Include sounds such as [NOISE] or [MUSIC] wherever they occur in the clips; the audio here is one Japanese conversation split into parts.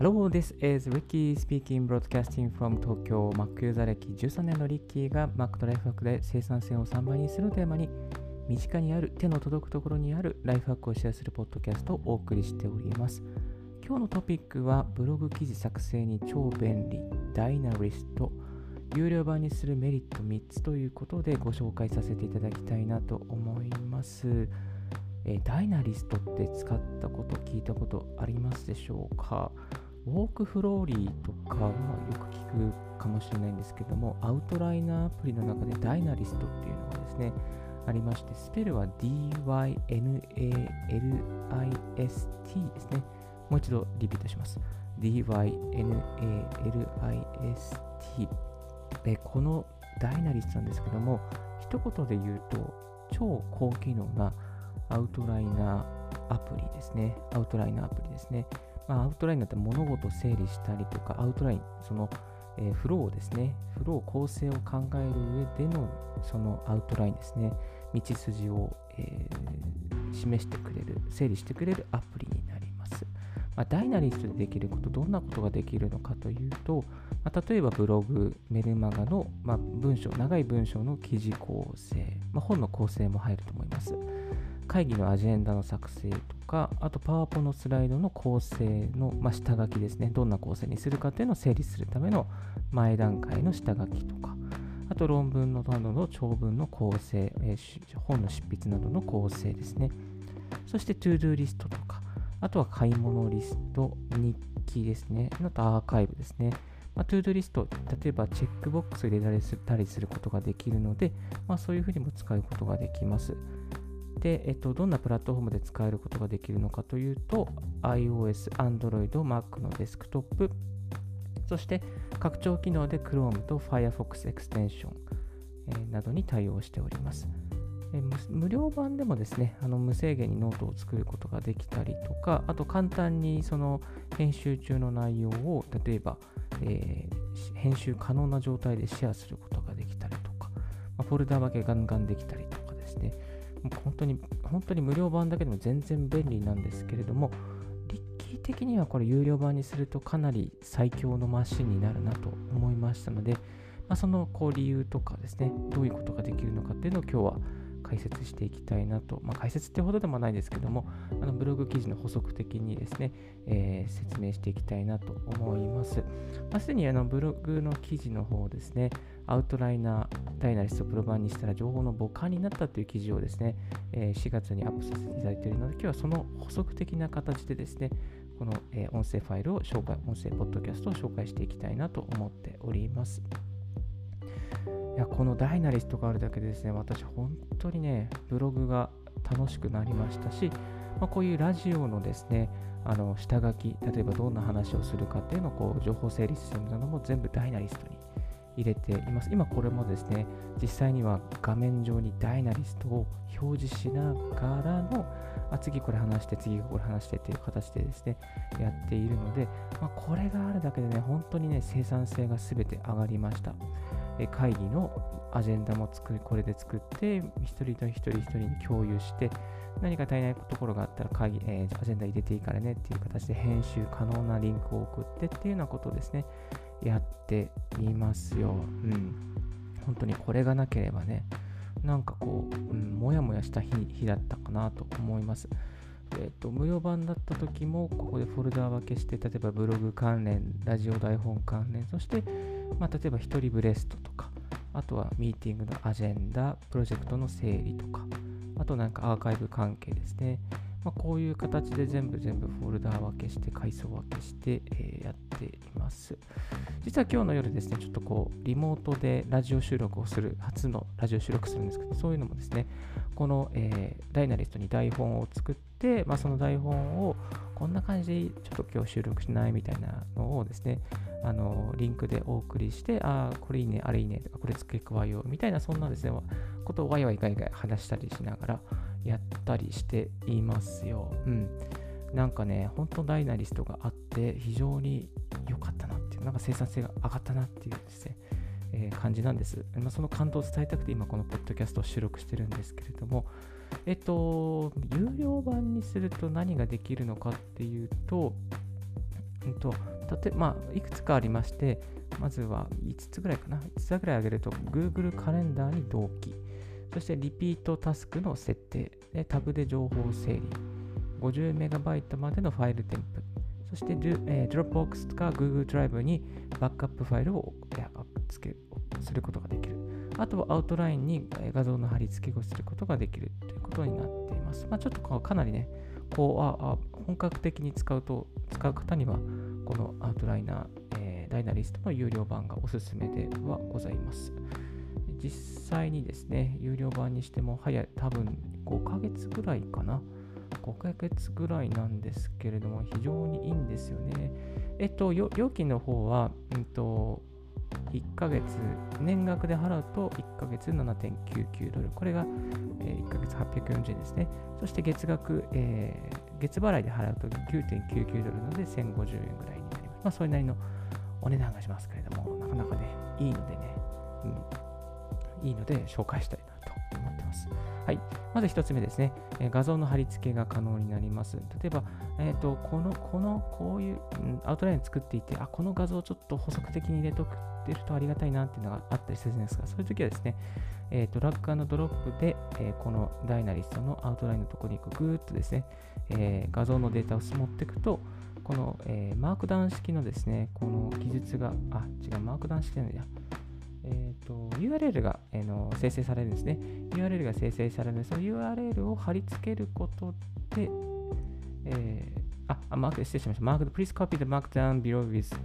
Hello, this is Ricky speaking broadcasting from Tokyo Mac ユーザー歴13年のリッキーが Mac とライフハックで生産性を3倍にするテーマに身近にある手の届くところにあるライフハックをシェアするポッドキャストをお送りしております。今日のトピックはブログ記事作成に超便利ダイナリスト有料版にするメリット3つということでご紹介させていただきたいなと思います。えダイナリストって使ったこと聞いたことありますでしょうか？ウォークフローリーとかはよく聞くかもしれないんですけどもアウトライナーアプリの中でダイナリストっていうのがですねありましてスペルは DYNALIST ですねもう一度リピートします DYNALIST でこのダイナリストなんですけども一言で言うと超高機能なアウトライナーアプリですね。アウトライナーアプリですね。まあ、アウトラインだって物事を整理したりとか、アウトライン、その、えー、フローをですね。フロー構成を考える上でのそのアウトラインですね。道筋を、えー、示してくれる、整理してくれるアプリになります。まあ、 Dynalist でできること、どんなことができるのかというと、まあ、例えばブログ、メルマガの、まあ、文章、長い文章の記事構成、まあ、本の構成も入ると思います。会議のアジェンダの作成とか、あとパワポのスライドの構成の、まあ、下書きですね。どんな構成にするかというのを整理するための前段階の下書きとか、あと論文のなどの長文の構成、えー、本の執筆などの構成ですね。そして ToDo リストとか、あとは買い物リスト、日記ですね。あとアーカイブですね。まあ、 ToDo リスト、例えばチェックボックスを入れたりすることができるので、まあ、そういうふうにも使うことができます。で、えっと、どんなプラットフォームで使えることができるのかというと、iOS、Android、Mac のデスクトップ、そして拡張機能で Chrome と Firefox エクステンション、えー、などに対応しております。え無料版でもですね、あの無制限にノートを作ることができたりとか、あと簡単にその編集中の内容を例えば、えー、編集可能な状態でシェアすることができたりとか、まあ、フォルダ分けガンガンできたりとか、本当に、本当に無料版だけでも全然便利なんですけれども、リッキー的にはこれ有料版にするとかなり最強のマシンになるなと思いましたので、まあ、そのこう理由とかですね、どういうことができるのかっていうのを今日は解説していきたいなと、まあ、解説ってほどでもないですけども、あのブログ記事の補足的にですね、えー、説明していきたいなと思います。まあ、にあのブログの記事の方ですね、アウトライナー、ダイナリストプロ版にしたら情報の母艦になったという記事をですね、えー、4月にアップさせていただいているので、今日はその補足的な形でですね、この、えー、音声ファイルを紹介、音声ポッドキャストを紹介していきたいなと思っております。いやこのダイナリストがあるだけでですね、私本当にね、ブログが楽しくなりましたし、まあ、こういうラジオのですね、あの下書き、例えばどんな話をするかっていうのをこう情報整理するのも全部ダイナリストに入れています。今これもですね、実際には画面上にダイナリストを表示しながらの、あ次これ話して、次これ話してっていう形でですね、やっているので、まあ、これがあるだけでね、本当にね、生産性が全て上がりました。え会議のアジェンダも作り、これで作って、一人と一人一人に共有して、何か足りないところがあったら会議、えー、アジェンダ入れていいからねっていう形で編集可能なリンクを送ってっていうようなことをですね、やっていますよ。うん。本当にこれがなければね、なんかこう、うん、もやもやした日だったかなと思います。えっ、と、無料版だった時も、ここでフォルダー分けして、例えばブログ関連、ラジオ台本関連、そして、まあ、例えば一人ブレストとか、あとはミーティングのアジェンダ、プロジェクトの整理とか、あとなんかアーカイブ関係ですね。まあ、こういう形で全部全部フォルダー分けして、階層分けして、えー、やっています。実は今日の夜ですね、ちょっとこう、リモートでラジオ収録をする、初のラジオ収録するんですけど、そういうのもですね、この、えー、ダイナリストに台本を作って、まあ、その台本をこんな感じでちょっと今日収録しないみたいなのをですね、あのリンクでお送りして、ああ、これいいね、あれいいね、これ付け加えようみたいな、そんなですね、ことをワイワイガイガイ話したりしながらやったりしていますよ。うん。なんかね、本当ダイナリストがあって、非常に良かったなっていう、なんか生産性が上がったなっていうですね、えー、感じなんです。まあ、その感動を伝えたくて今このポッドキャストを収録してるんですけれども、えっと、有料版にすると何ができるのかっていうと、うんと例えまあ、いくつかありまして、まずは5つぐらいかな。5つぐらい上げると、Google カレンダーに同期。そしてリピートタスクの設定。でタグで情報整理。50MB までのファイル添付。そして、えー、Dropbox か Google ドライブにバックアップファイルを付けすることができる。あとはアウトラインに画像の貼り付けをすることができるということになっています。まあ、ちょっとかなりね、こうああ本格的に使うと、使う方には、このアウトライナー、えー、ダイナリストの有料版がおすすめではございます。実際にですね、有料版にしても早い、多分5ヶ月ぐらいかな。5ヶ月ぐらいなんですけれども、非常にいいんですよね。えっと、料金の方は、うんと、1ヶ月、年額で払うと1ヶ月7.99ドル。これが、え、1ヶ月840円ですね。そして月額、えー、月払いで払うと9.99ドルなので1050円ぐらいになります。まあ、それなりのお値段がしますけれども、なかなかね、いいのでね、うん、いいので紹介したいなと思ってます。はい。まず1つ目ですね。え画像の貼り付けが可能になります。例えば、え、ー、と、この、この、こういう、うん、アウトライン作っていて、あ、この画像をちょっと補足的に入れとくってるとありがたいなっていうのがあったりするんですが、そういう時はですね、え、ー、と、ドラッグドロップで、えー、この Dynalist のアウトラインのところにぐーっとですね、え画像のデータを持っていくと、この、え Markdown 式のですね、この記述が、あ、違う、 Markdown 式じゃないや、えーと、URL が、えー、の生成されるんですね。URL が生成されるので、その URL を貼り付けることで、えー、あ、あマーク、失礼しました。マーク、please copy the markdown below with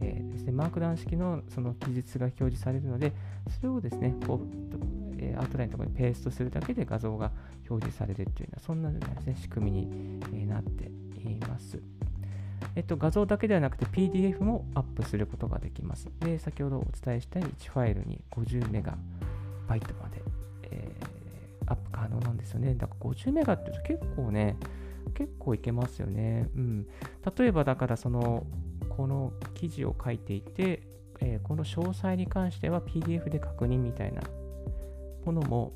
えー、ですね、 Markdown 式のその記述が表示されるので、それをですね、こう、え、アウトラインのところにペーストするだけで画像が表示されるというような、そんなですね、仕組みに、えなっ。えっと、画像だけではなくて PDF もアップすることができます。で、先ほどお伝えしたように1ファイルに50メガバイトまで、えー、アップ可能なんですよね。だから50メガって言うと結構ね、結構いけますよね。うん。例えばだからその、この記事を書いていて、えー、この詳細に関しては PDF で確認みたいなものも、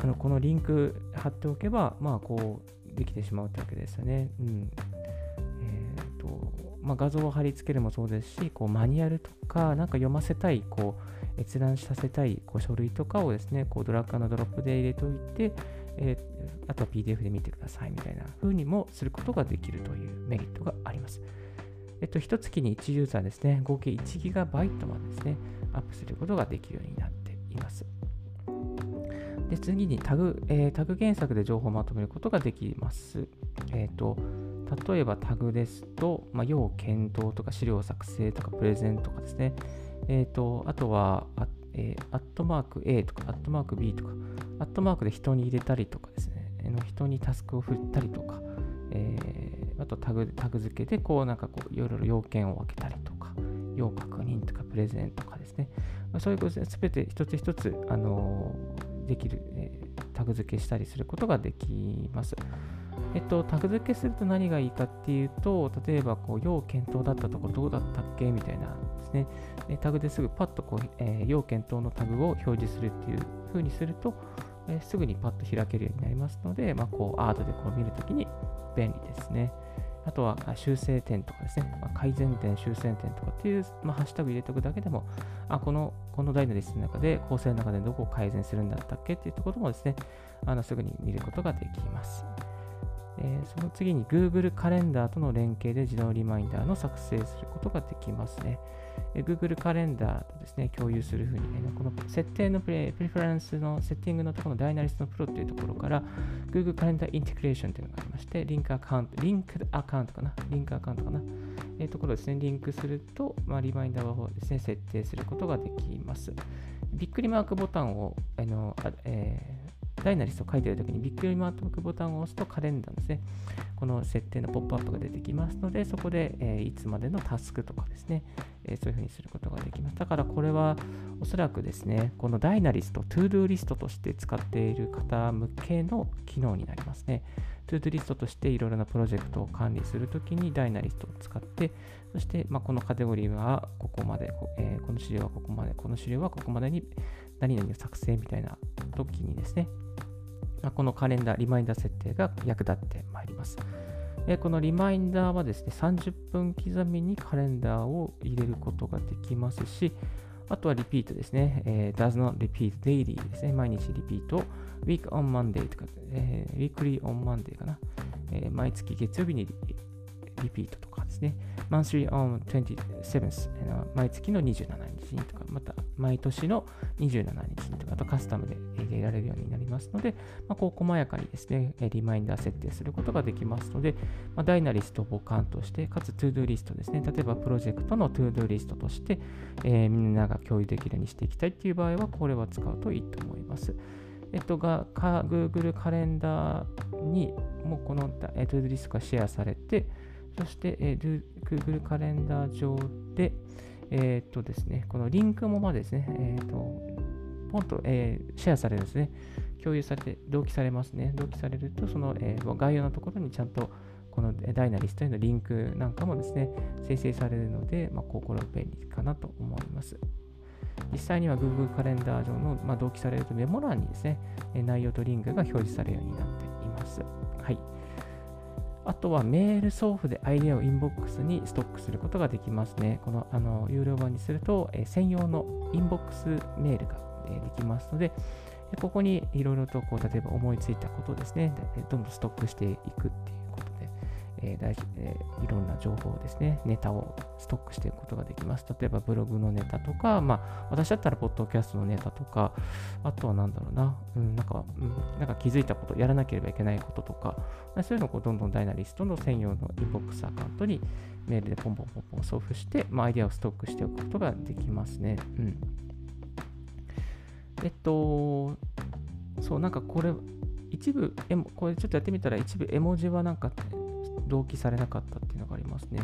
あのこのリンク貼っておけば、まあこう、できてしまうってわけですよね。うん。まあ、画像を貼り付けるもそうですし、こうマニュアルとか、なんか読ませたい、こう、閲覧させたいこう書類とかをですね、こうドラッグのドロップで入れておいて、えー、あとは PDF で見てくださいみたいな風にもすることができるというメリットがあります。えっと、1月に1ユーザーですね、合計 1GB までですね、アップすることができるようになっています。で次にタグ、えー、タグ検索で情報をまとめることができます。えーと、例えばタグですと、まあ、要検討とか資料作成とかプレゼントとかですね。えーと、あとは、あえー、アットマーク A とか、アットマーク B とか、アットマークで人に入れたりとかですね、えー、人にタスクを振ったりとか、えー、あとタグタグ付けでこうなんかこういろいろ要件を分けたりとか、要確認とかプレゼントとかですね、まあ、そういうことですべて一つ一つ、あのできる、え、タグ付けしたりすることができます。えっと、タグ付けすると何がいいかっていうと、例えば、こう、要検討だったとこどうだったっけみたいなですね、タグですぐパッとこう、えー、要検討のタグを表示するっていう風にすると、えー、すぐにパッと開けるようになりますので、まあ、こう、アートでこう見るときに便利ですね。あとは修正点とかですね、まあ、改善点、修正点とかっていう、まあ、ハッシュタグ入れておくだけでも、あこのこのダイナリストの中で、構成の中でどこを改善するんだったっけっていうところもですね、あのすぐに見ることができます。えー、その次に Google カレンダーとの連携で自動リマインダーの作成することができますね。え Google カレンダーとですね、共有するふうに、ね、この設定のプレプレフェランスのセッティングのところのダイナリストのプロというところから Google カレンダーインテグレーションというのがありまして、リンクアカウント、リンクアカウントかなリンクアカウントかなえー、ところですね、リンクすると、まあ、リマインダーをですね、設定することができます。びっくりマークボタンを、あのあえーダイナリストを書いているときにびっくりマークボタンを押すとカレンダーですね。この設定のポップアップが出てきますので、そこで、えー、いつまでのタスクとかですね、えー、そういうふうにすることができます。だからこれはおそらくですね、この Dynalist、 ToDo リストとして使っている方向けの機能になりますね。 ToDo リストとしていろいろなプロジェクトを管理するときに Dynalist を使って、そして、まあ、このカテゴリーはここまで、えー、この資料はここまで、この資料はここまでに何々を作成みたいな時にですね、ま、このカレンダー、リマインダー設定が役立ってまいります。えこのリマインダーはですね、30分刻みにカレンダーを入れることができますし、あとはリピートですね。えー、does not repeat daily ですね。毎日リピート。week on Monday とか、えー、weekly on Monday かな。えー、毎月月曜日にリピートとかですね。monthly on 27th、毎月の27日にとか、また毎年の27日にとか、あとカスタムで入れられるようになりますので、まあ、こう細やかにですね、リマインダー設定することができますので、まあ、 Dynalist を母艦として、かつ ToDo リストですね、例えばプロジェクトの ToDo リストとして、えー、みんなが共有できるようにしていきたいという場合は、これは使うといいと思います。えっと、が、Google カレンダーにもうこの ToDo リストがシェアされて、そして、えー、Google カレンダー上で、えー、っとですね、このリンクもまですね、えー、っと、ポンと、えー、シェアされるんですね。共有されて、同期されますね。同期されると、その、えー、概要のところにちゃんと、この Dynalist へのリンクなんかもですね、生成されるので、まあ、ここは便利かなと思います。実際には Google カレンダー上の、まあ、同期されるとメモ欄にですね、内容とリンクが表示されるようになっています。はい。あとはメール送付でアイデアを inbox にストックすることができますね。このあの有料版にすると、え、専用のinbox メールが、え、できますので、ここにいろいろとこう例えば思いついたことですね、どんどんストックしていくっていうえー大えー、いろんな情報をですね、ネタをストックしていくことができます。例えばブログのネタとか、まあ、私だったらポッドキャストのネタとか、あとは何だろうな、うん、なんか、うん、なんか気づいたこと、やらなければいけないこととか、そういうのをどんどん Dynalist の専用の inbox アカウントにメールでポンポンポンポン送付して、まあ、アイデアをストックしておくことができますね。うん。えっと、そう、なんかこれ、一部、これちょっとやってみたら、一部絵文字はなんか同期されなかったっていうのがありますね。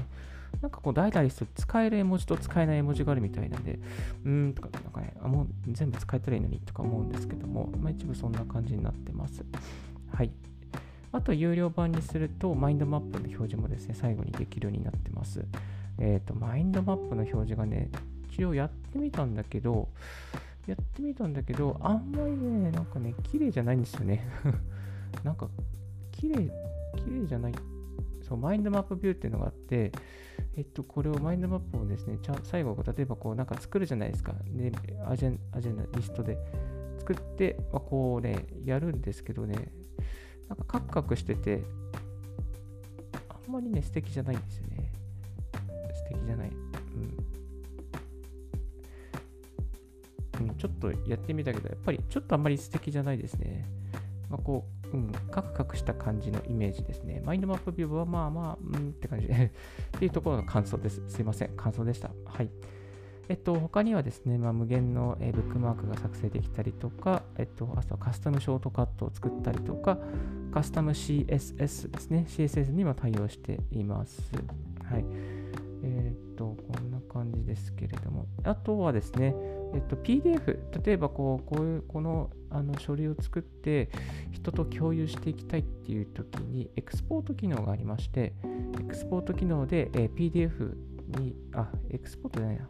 なんかこう、ダイダリスト使える絵文字と使えない絵文字があるみたいなんで、うーんとか、なんかね、あもう全部使えたらいいのにとか思うんですけども、まあ、一部そんな感じになってます。はい。あと、有料版にすると、マインドマップの表示もですね、最後にできるようになってます。えっ、ー、と、マインドマップの表示がね、一応やってみたんだけど、やってみたんだけど、あんまりね、なんかね、綺麗じゃないんですよね。[LAUGHS] なんか、綺麗、綺麗じゃないそうマインドマップビューっていうのがあって、えっと、これをマインドマップをですね、最後、例えばこうなんか作るじゃないですか。で、アジェンアジェンダリストで作って、まあ、こうね、やるんですけどね、なんかカクカクしてて、あんまりね、素敵じゃないんですよね。素敵じゃない。うん。うん、ちょっとやってみたけど、やっぱりちょっとあんまり素敵じゃないですね。まあ、こう、うん、カクカクした感じのイメージですね。マインドマップビューはまあまあ、うんって感じで [LAUGHS] っていうところの感想です。すいません。感想でした。はい。えっと、他にはですね、まあ、無限の、えブックマークが作成できたりとか、えっと、あとはカスタムショートカットを作ったりとか、カスタム CSS ですね。CSS にも対応しています。はい。えー、っと、こんな感じですけれども。あとはですね、えっと、PDF、例えばこう、こういう、このあの書類を作って人と共有していきたいっていう時に、エクスポート機能がありまして、エクスポート機能で、えー、PDF に、あ、エクスポートじゃないな。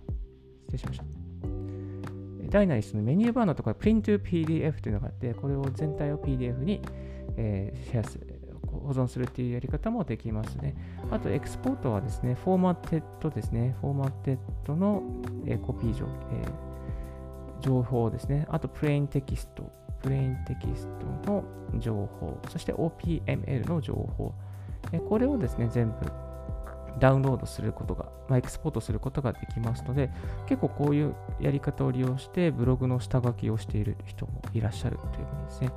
失礼しました。 Dynalist のメニューバーのところ、Print to PDF というのがあって、これを全体を PDF に、えー、シェアする。保存するっていうやり方もできますね。あと、エクスポートはですね、フォーマッテッドですね。フォーマッテッドの、え、コピー上、えー情報ですね。あと、 plain text、 plain texトの情報、そして OPML の情報。これをですね、全部ダウンロードすることが、まあ、エクスポートすることができますので、結構こういうやり方を利用してブログの下書きをしている人もいらっしゃるというふうにですね、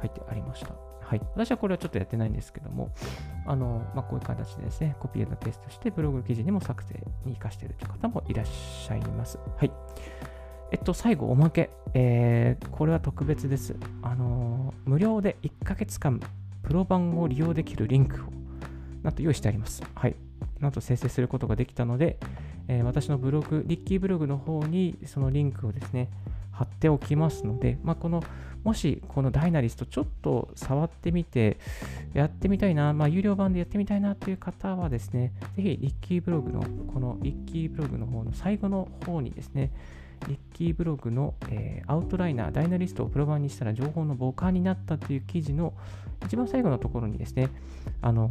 書いてありました。はい。私はこれはちょっとやってないんですけども、あの、まあ、こういう形でですね、コピーのテストしてブログ記事にも作成に活かしているという方もいらっしゃいます。はい。えっと、最後、おまけ。えー、これは特別です。あのー、無料で1ヶ月間、プロ版を利用できるリンクを、なんと用意してあります。はい。なんと生成することができたので、えー、私のブログ、リッキーブログの方にそのリンクをですね、貼っておきますので、まあ、この、もしこのダイナリストちょっと触ってみて、やってみたいな、まあ、有料版でやってみたいなという方はですね、ぜひリッキーブログの、このリッキーブログの方の最後の方にですね、リッキーブログの、えー、アウトライナー、ダイナリストをプロ版にしたら情報の母艦になったという記事の一番最後のところにですね、あの、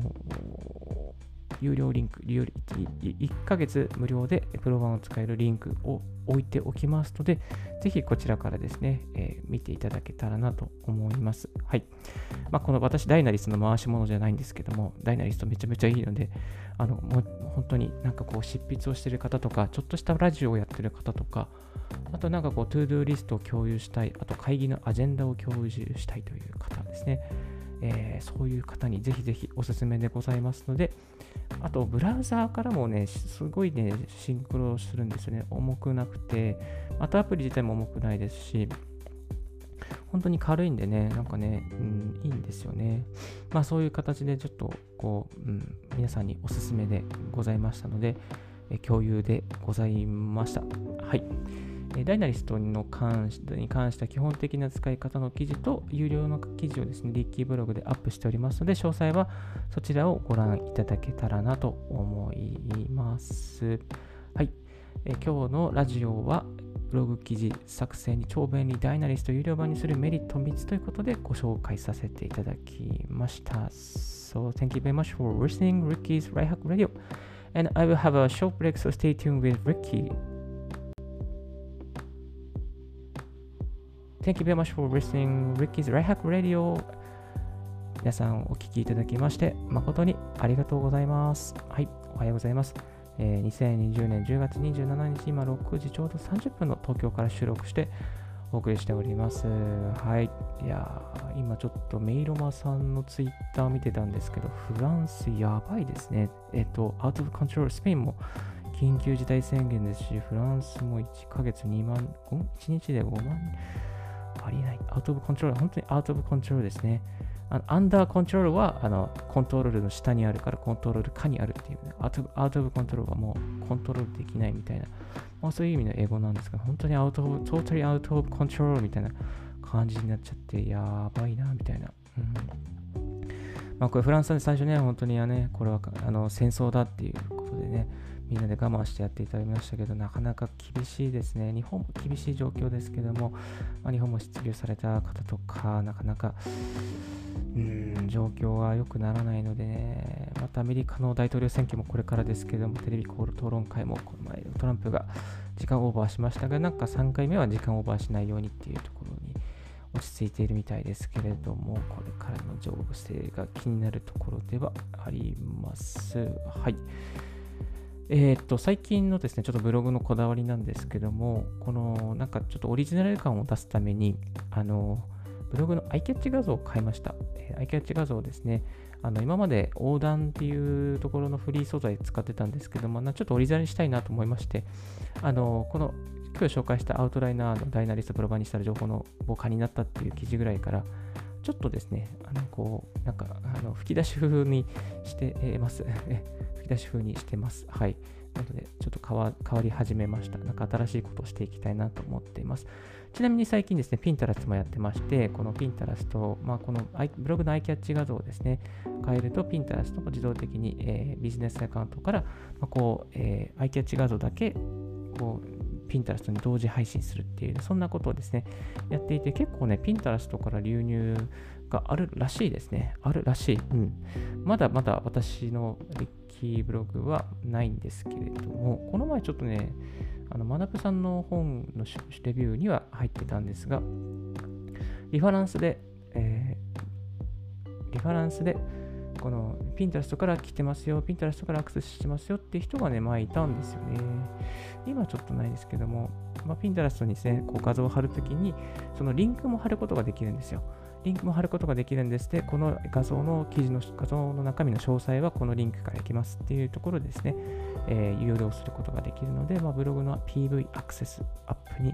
有料リンク、1ヶ月無料でプロ版を使えるリンクを置いておきますので、ぜひこちらからですね、えー、見ていただけたらなと思います。はい。まあ、この私、ダイナリストの回し物じゃないんですけども、ダイナリストめちゃめちゃいいので、あの、もう本当になんかこう執筆をしてる方とか、ちょっとしたラジオをやってる方とか、あとなんかこう、 ToDo リストを共有したい、あと会議のアジェンダを共有したいという方ですね。えー、そういう方にぜひぜひおすすめでございますので、あと、ブラウザーからもね、すごいね、シンクロするんですよね。重くなくて、またアプリ自体も重くないですし、本当に軽いんでね、なんかね、うん、いいんですよね。まあそういう形でちょっと、こう、うん、皆さんにおすすめでございましたので、共有でございました。はい。ダイナリストの関しに関した基本的な使い方の記事と有料の記事をですね、リッキーブログでアップしておりますので、詳細はそちらをご覧いただけたらなと思います。はい。え今日のラジオは、ブログ記事作成に超便利ダイナリスト有料版にするメリット3つということでご紹介させていただきました。So, thank you very much for listening Ricky's Right Hack Radio. And I will have a short break, so stay tuned with Ricky. Thank you very much for listening Ricky's Right Hack Radio 皆さんお聞きいただきまして誠にありがとうございます。はい、おはようございます。えー、2020年10月27日、今6時ちょうど30分の東京から収録してお送りしております。はい。いや今ちょっとメイロマさんのツイッター見てたんですけど、フランスやばいですね。えっと、アウト・オブ・コントロール、スペインも緊急事態宣言ですし、フランスも1ヶ月2万、1日で5万ありえない。 out of control、本当に out of control ですね。あの under control はあのコントロールの下にあるからコントロール下にあるっていうね。 out out of control はもうコントロールできないみたいな。まあ、そういう意味の英語なんですが、本当に out of、totally out of control みたいな感じになっちゃって、やばいな、みたいな。うんまあ、これフランスで最初ね、本当にはね、これはあの戦争だっていうことでね、みんなで我慢してやっていただきましたけど、なかなか厳しいですね。日本も厳しい状況ですけども、まあ、日本も失業された方とか、なかなか、うん、状況は良くならないのでね、またアメリカの大統領選挙もこれからですけども、テレビ討論会もこの前トランプが時間オーバーしましたが、なんか3回目は時間オーバーしないようにっていうところに落ち着いているみたいですけれども、これからの情勢が気になるところではあります。はい。えー、と、最近のですね、ちょっとブログのこだわりなんですけども、この、なんかちょっとオリジナル感を出すために、あの、ブログのアイキャッチ画像を変えました。えー、アイキャッチ画像ですね。あの、今まで横断っていうところのフリー素材使ってたんですけども、ちょっとオリジナルにしたいなと思いまして、あの、この、今日紹介したアウトライナーのダイナリストプロバにしたら情報の母化になったっていう記事ぐらいから、ちょっとですね、あの、こう、なんか、あの、吹き出し風にしてます。[LAUGHS] 吹き出し風にしてます。はい。なので、ちょっと変わり始めました。なんか新しいことをしていきたいなと思っています。ちなみに最近ですね、ピンタラスもやってまして、このピンタラスト、まあ、このブログのアイキャッチ画像をですね、変えると、ピンタラストも自動的に、えー、ビジネスアカウントから、まあ、こう、えー、アイキャッチ画像だけ、こう、ピンタラストに同時配信するっていう、そんなことをですね、やっていて、結構ね、ピンタラストから流入があるらしいですね。あるらしい。うん。まだまだ私のリッキーブログはないんですけれども、この前ちょっとね、あの、マナプさんの本のレビューには入ってたんですが、リファランスで、えー、リファランスで、このピンタラストから来てますよ、ピンタラストからアクセスしてますよって人がね、前いたんですよね。今ちょっとないですけども、まあ、ピンタラストにです、ね、こう画像を貼るときに、そのリンクも貼ることができるんですよ。リンクも貼ることができるんですで、この画像の記事の画像の中身の詳細はこのリンクからいきますっていうところですね、えー、有料することができるので、まあ、ブログの PV アクセスアップに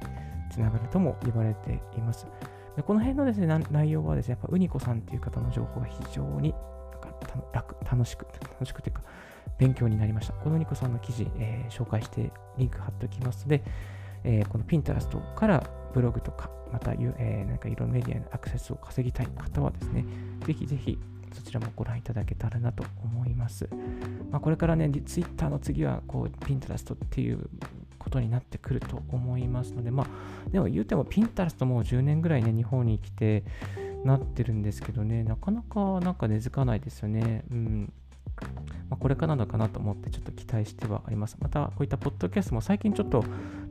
つながるとも言われています。でこの辺のですね、内容はですね、やっぱウニコさんっていう方の情報が非常に楽楽しく、楽しくというか、勉強になりました。このニコさんの記事、えー、紹介してリンク貼っておきますので、えー、この Pinterest からブログとか、また、えー、なんかいろんなメディアのアクセスを稼ぎたい方はですね、ぜひぜひそちらもご覧いただけたらなと思います。まあ、これからね、Twitter の次はこう Pinterest っていうことになってくると思いますので、まあ、でも言うてもピンタレストもう10年ぐらいね、日本に来てなってるんですけどね、なかなかなんか根付かないですよね。うん。まあ、これからなのかなと思ってちょっと期待してはあります。またこういったポッドキャストも最近ちょっと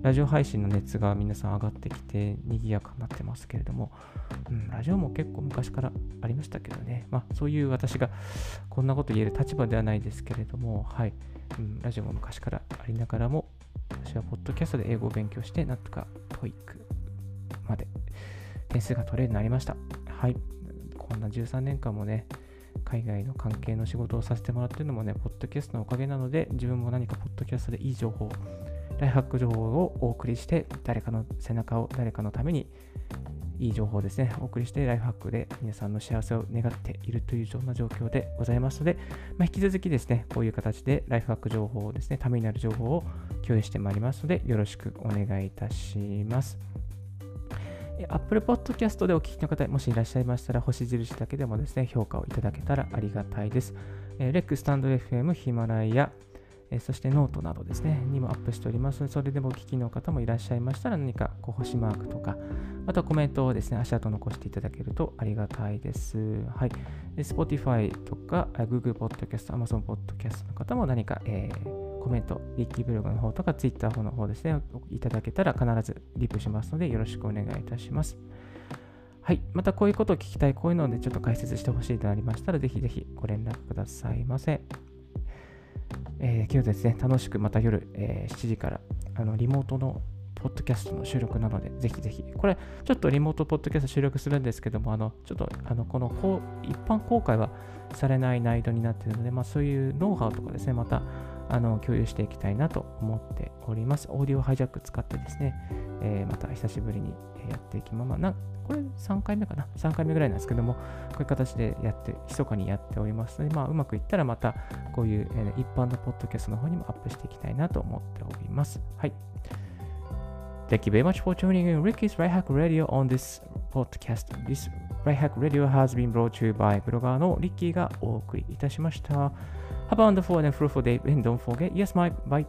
ラジオ配信の熱が皆さん上がってきて賑やかになってますけれども、うん、ラジオも結構昔からありましたけどね、まあ、そういう私がこんなこと言える立場ではないですけれども、はい、うん、ラジオも昔からありながらも私はポッドキャストで英語を勉強してなんとか TOEIC まで点数が取れるようになりました。はい、こんな13年間もね、海外の関係の仕事をさせてもらってるのもね、ポッドキャストのおかげなので、自分も何かポッドキャストでいい情報、ライフハック情報をお送りして、誰かの背中を誰かのためにいい情報ですね、お送りしてライフハックで皆さんの幸せを願っているというような状況でございますので、まあ、引き続きですね、こういう形でライフハック情報をですね、ためになる情報を共有してまいりますので、よろしくお願いいたします。Apple Podcast でお聞きの方、もしいらっしゃいましたら、星印だけでもですね、評価をいただけたらありがたいです。えー、レックスタンド FM、ヒマラヤ、えー、そしてノートなどですね、にもアップしております。それでもお聞きの方もいらっしゃいましたら、何かこう星マークとか、あとコメントをですね、足跡残していただけるとありがたいです。はい。Spotify とか、Google Podcast、Amazon Podcast の方も何か、えーコメント、リッキーブログの方とか Twitter の方ですね、いただけたら必ずリプしますのでよろしくお願いいたします。はい。またこういうことを聞きたい、こういうのでちょっと解説してほしいとなりましたら、ぜひぜひご連絡くださいませ。えー、今日ですね、楽しくまた夜、えー、7時からあのリモートのポッドキャストの収録なので、ぜひぜひ、これ、ちょっとリモートポッドキャスト収録するんですけども、あの、ちょっと、あの、この、一般公開はされない内容になっているので、まあ、そういうノウハウとかですね、また、あの共有していきたいなと思っております。オーディオハイジャック使ってですね、えー、また久しぶりにやっていきままな、これ3回目かな ?3 回目ぐらいなんですけども、こういう形でやって、密かにやっておりますので、まあ、うまくいったらまたこういう、えー、一般のポッドキャストの方にもアップしていきたいなと思っております。はい。Thank you very much for tuning in Ricky's Right Hack Radio on this podcast. This Right Hack Radio has been brought to you by ブロガーのリッキーがお送りいたしました。Have a wonderful and fruitful day and don't forget, yes, my bye.